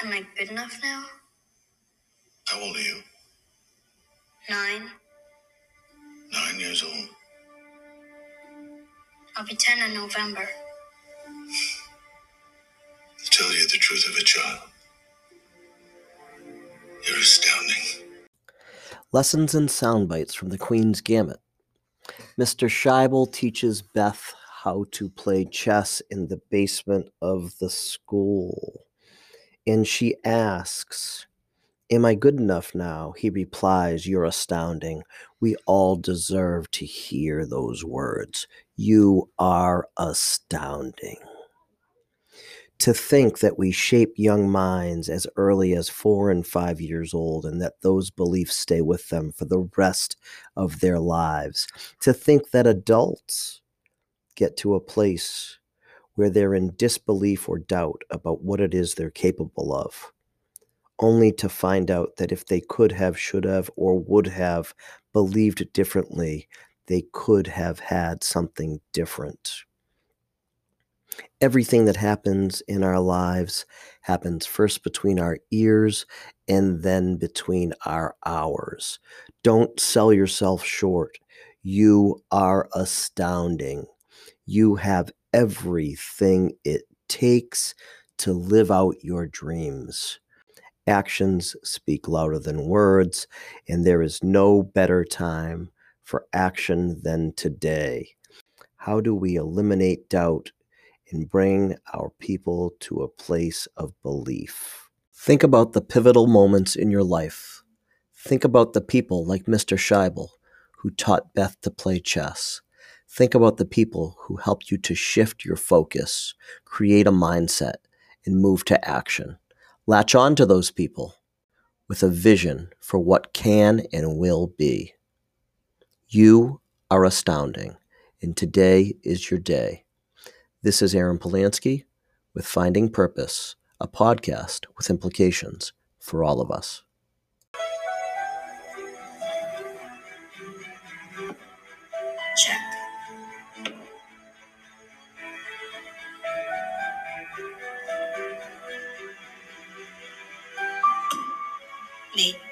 Am I good enough now? How old are you? Nine. Nine years old. I'll be ten in November. To tell you the truth of a child, you're astounding. Lessons and sound bites from the Queen's Gambit. Mr. Shaibel teaches Beth how to play chess in the basement of the school. And she asks, Am I good enough now? He replies, You're astounding. We all deserve to hear those words. You are astounding. To think that we shape young minds as early as four and five years old and that those beliefs stay with them for the rest of their lives. To think that adults get to a place where they're in disbelief or doubt about what it is they're capable of only to find out that if they could have, should have, or would have believed differently, they could have had something different. Everything that happens in our lives happens first between our ears and then between our hours. Don't sell yourself short. You are astounding. You have everything it takes to live out your dreams. Actions speak louder than words, and there is no better time for action than today. How do we eliminate doubt and bring our people to a place of belief? Think about the pivotal moments in your life. Think about the people like Mr. Shaibel, who taught Beth to play chess. Think about the people who helped you to shift your focus, create a mindset, and move to action. Latch on to those people with a vision for what can and will be. You are astounding, and today is your day. This is Aaron Polanski with Finding Purpose, a podcast with implications for all of us. Check. Me.